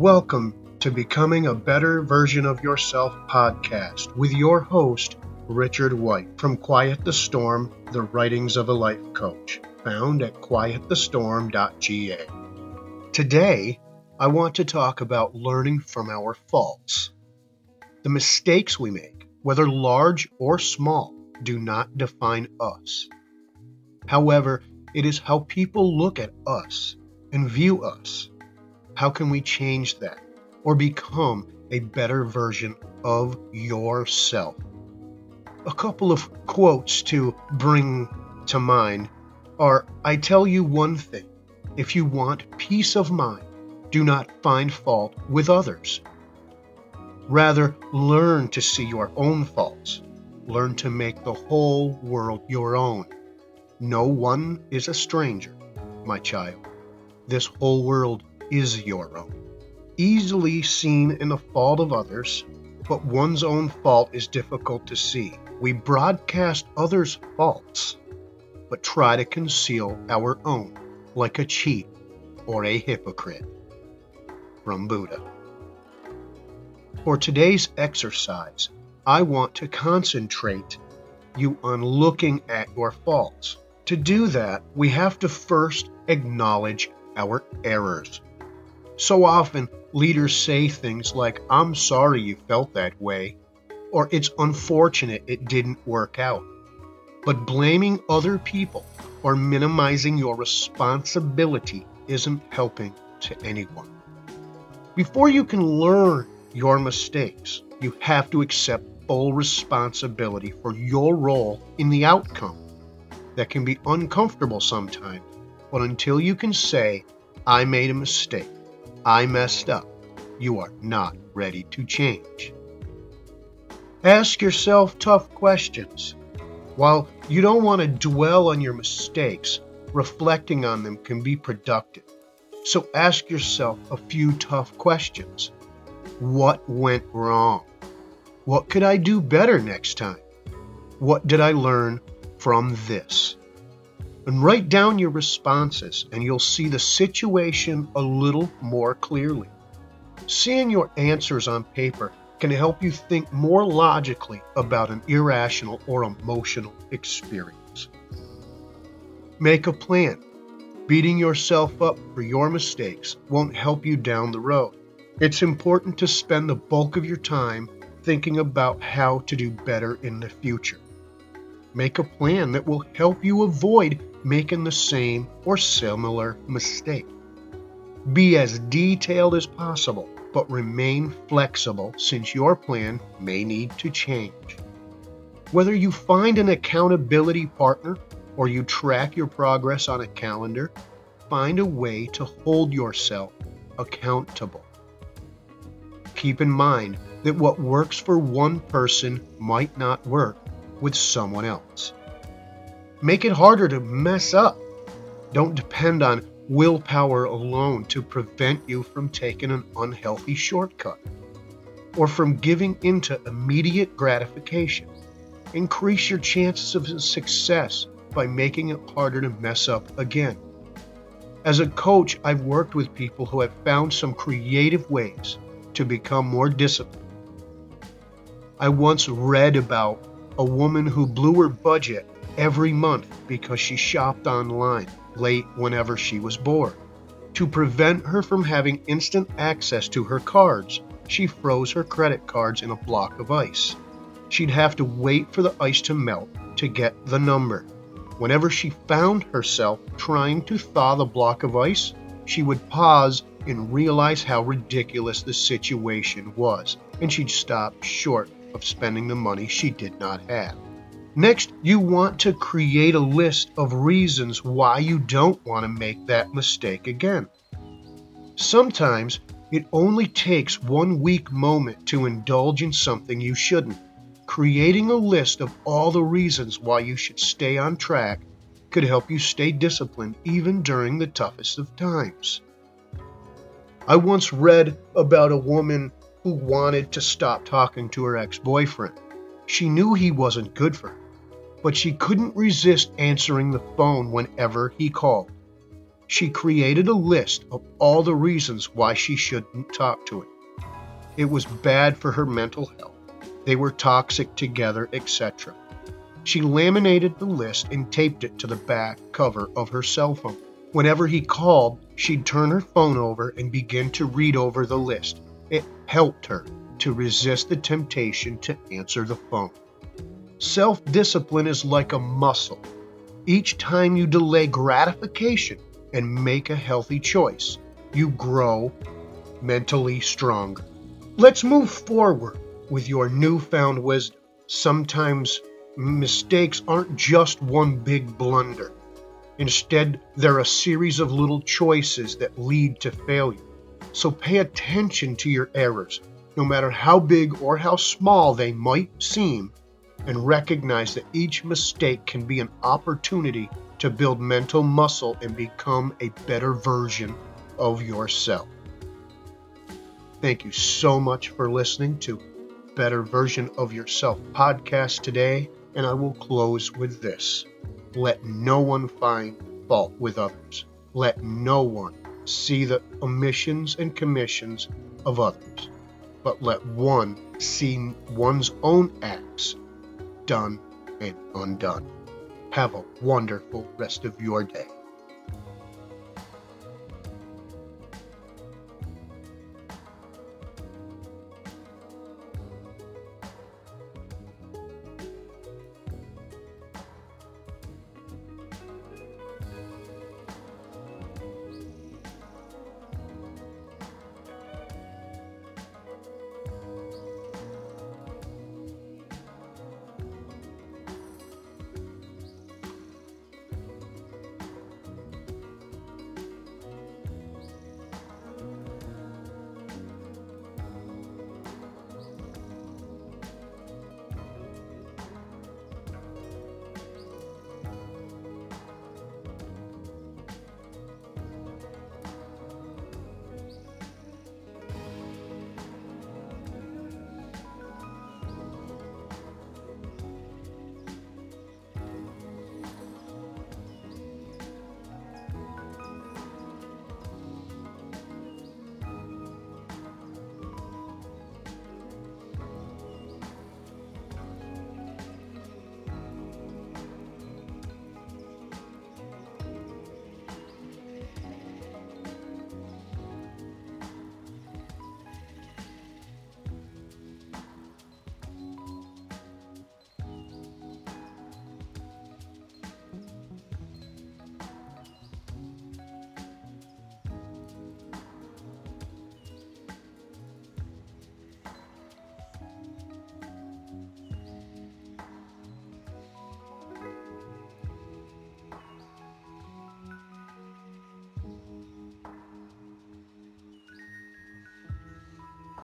Welcome to Becoming a Better Version of Yourself podcast with your host, Richard White from Quiet the Storm, The Writings of a Life Coach, found at quietthestorm.ga. Today, I want to talk about learning from our faults. The mistakes we make, whether large or small, do not define us. However, it is how people look at us and view us. How can we change that or become a better version of yourself? A couple of quotes to bring to mind are I tell you one thing if you want peace of mind, do not find fault with others. Rather, learn to see your own faults. Learn to make the whole world your own. No one is a stranger, my child. This whole world is your own. Easily seen in the fault of others, but one's own fault is difficult to see. We broadcast others' faults, but try to conceal our own, like a cheat or a hypocrite. From Buddha. For today's exercise, I want to concentrate you on looking at your faults to do that, we have to first acknowledge our errors. So often, leaders say things like, I'm sorry you felt that way, or it's unfortunate it didn't work out. But blaming other people or minimizing your responsibility isn't helping to anyone. Before you can learn your mistakes, you have to accept full responsibility for your role in the outcome that can be uncomfortable sometimes, but until you can say, I made a mistake, I messed up, you are not ready to change. Ask yourself tough questions. While you don't want to dwell on your mistakes, reflecting on them can be productive. So ask yourself a few tough questions. What went wrong? What could I do better next time? What did I learn from this. And write down your responses, and you'll see the situation a little more clearly. Seeing your answers on paper can help you think more logically about an irrational or emotional experience. Make a plan. Beating yourself up for your mistakes won't help you down the road. It's important to spend the bulk of your time thinking about how to do better in the future. Make a plan that will help you avoid making the same or similar mistake. Be as detailed as possible, but remain flexible since your plan may need to change. Whether you find an accountability partner or you track your progress on a calendar, find a way to hold yourself accountable. Keep in mind that what works for one person might not work with someone else. Make it harder to mess up. Don't depend on willpower alone to prevent you from taking an unhealthy shortcut or from giving into immediate gratification. Increase your chances of success by making it harder to mess up again. As a coach, I've worked with people who have found some creative ways to become more disciplined. I once read about a woman who blew her budget every month because she shopped online late whenever she was bored. To prevent her from having instant access to her cards, she froze her credit cards in a block of ice. She'd have to wait for the ice to melt to get the number. Whenever she found herself trying to thaw the block of ice, she would pause and realize how ridiculous the situation was, and she'd stop short of spending the money she did not have. Next, you want to create a list of reasons why you don't want to make that mistake again. Sometimes it only takes one weak moment to indulge in something you shouldn't. Creating a list of all the reasons why you should stay on track could help you stay disciplined even during the toughest of times. I once read about a woman who wanted to stop talking to her ex boyfriend. She knew he wasn't good for her, but she couldn't resist answering the phone whenever he called. She created a list of all the reasons why she shouldn't talk to him. It was bad for her mental health. They were toxic together, etc. She laminated the list and taped it to the back cover of her cell phone. Whenever he called, she'd turn her phone over and begin to read over the list. It helped her to resist the temptation to answer the phone. Self discipline is like a muscle. Each time you delay gratification and make a healthy choice, you grow mentally stronger. Let's move forward with your newfound wisdom. Sometimes mistakes aren't just one big blunder. Instead, they're a series of little choices that lead to failure. So pay attention to your errors, no matter how big or how small they might seem, and recognize that each mistake can be an opportunity to build mental muscle and become a better version of yourself. Thank you so much for listening to Better Version of Yourself podcast today, and I will close with this. Let no one find fault with others. Let no one see the omissions and commissions of others, but let one see one's own acts done and undone. Have a wonderful rest of your day.